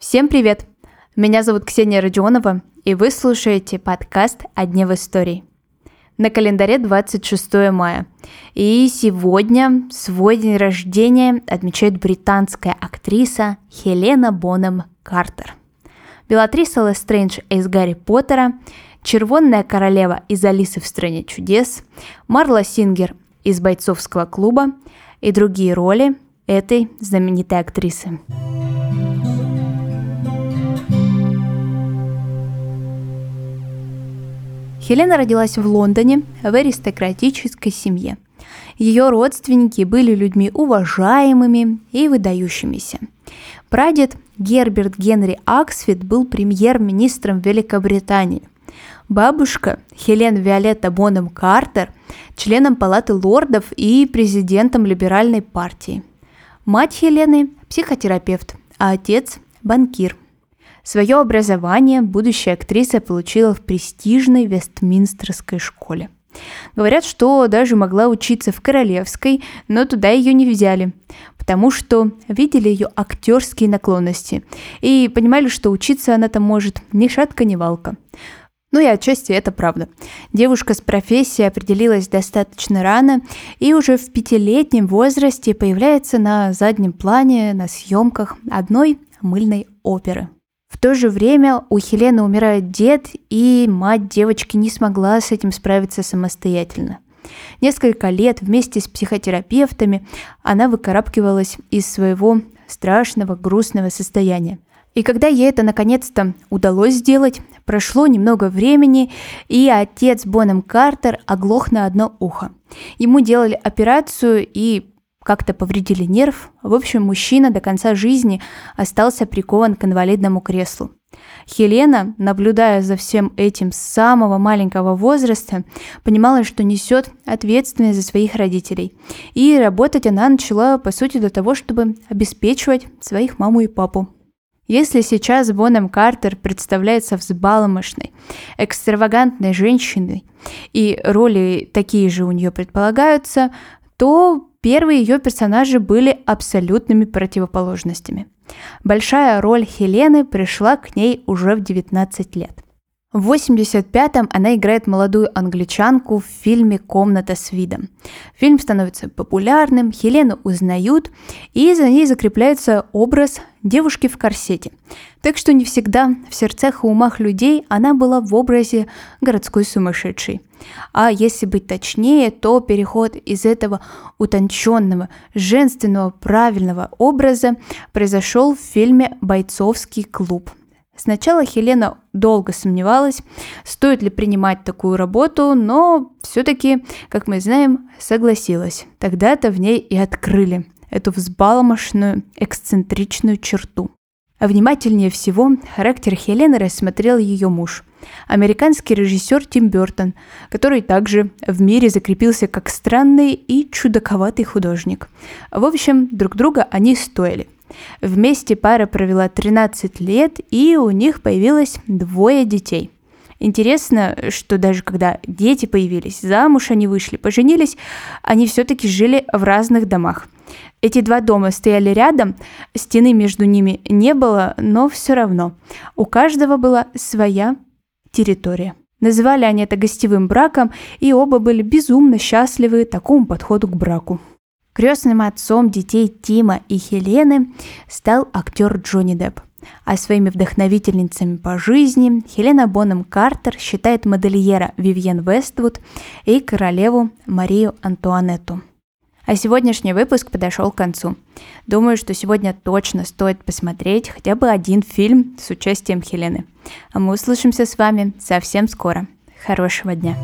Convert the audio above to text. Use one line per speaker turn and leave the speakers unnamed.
Всем привет! Меня зовут Ксения Родионова, и вы слушаете подкаст «О дне в истории». На календаре 26 мая. И сегодня свой день рождения отмечает британская актриса Хелена Бонем Картер. Белатриса Лестрэндж из Гарри Поттера, Червонная королева из Алисы в стране чудес, Марла Сингер из бойцовского клуба и другие роли этой знаменитой актрисы. Хелена родилась в Лондоне в аристократической семье. Ее родственники были людьми уважаемыми и выдающимися. Прадед Герберт Генри Аксфит был премьер-министром Великобритании. Бабушка Хелен Виолетта Боном Картер – членом Палаты лордов и президентом либеральной партии. Мать Хелены – психотерапевт, а отец – банкир – Свое образование будущая актриса получила в престижной Вестминстерской школе. Говорят, что даже могла учиться в Королевской, но туда ее не взяли, потому что видели ее актерские наклонности и понимали, что учиться она там может ни шатка, ни валка. Ну и отчасти это правда. Девушка с профессией определилась достаточно рано и уже в пятилетнем возрасте появляется на заднем плане на съемках одной мыльной оперы. В то же время у Хелены умирает дед, и мать девочки не смогла с этим справиться самостоятельно. Несколько лет вместе с психотерапевтами она выкарабкивалась из своего страшного, грустного состояния. И когда ей это наконец-то удалось сделать, прошло немного времени, и отец Боном Картер оглох на одно ухо. Ему делали операцию, и как-то повредили нерв. В общем, мужчина до конца жизни остался прикован к инвалидному креслу. Хелена, наблюдая за всем этим с самого маленького возраста, понимала, что несет ответственность за своих родителей. И работать она начала, по сути, для того, чтобы обеспечивать своих маму и папу. Если сейчас Бонем Картер представляется взбаломошной, экстравагантной женщиной, и роли такие же у нее предполагаются, то Первые ее персонажи были абсолютными противоположностями. Большая роль Хелены пришла к ней уже в 19 лет. В 85-м она играет молодую англичанку в фильме «Комната с видом». Фильм становится популярным, Хелену узнают, и за ней закрепляется образ девушки в корсете. Так что не всегда в сердцах и умах людей она была в образе городской сумасшедшей. А если быть точнее, то переход из этого утонченного, женственного, правильного образа произошел в фильме «Бойцовский клуб». Сначала Хелена долго сомневалась, стоит ли принимать такую работу, но все-таки, как мы знаем, согласилась. Тогда-то в ней и открыли эту взбалмошную, эксцентричную черту. А внимательнее всего характер Хелены рассмотрел ее муж, американский режиссер Тим Бертон, который также в мире закрепился как странный и чудаковатый художник. В общем, друг друга они стоили – Вместе пара провела 13 лет, и у них появилось двое детей. Интересно, что даже когда дети появились, замуж они вышли, поженились, они все-таки жили в разных домах. Эти два дома стояли рядом, стены между ними не было, но все равно. У каждого была своя территория. Называли они это гостевым браком, и оба были безумно счастливы такому подходу к браку. Крестным отцом детей Тима и Хелены стал актер Джонни Депп. А своими вдохновительницами по жизни Хелена Боном Картер считает модельера Вивьен Вествуд и королеву Марию Антуанетту. А сегодняшний выпуск подошел к концу. Думаю, что сегодня точно стоит посмотреть хотя бы один фильм с участием Хелены. А мы услышимся с вами совсем скоро. Хорошего дня!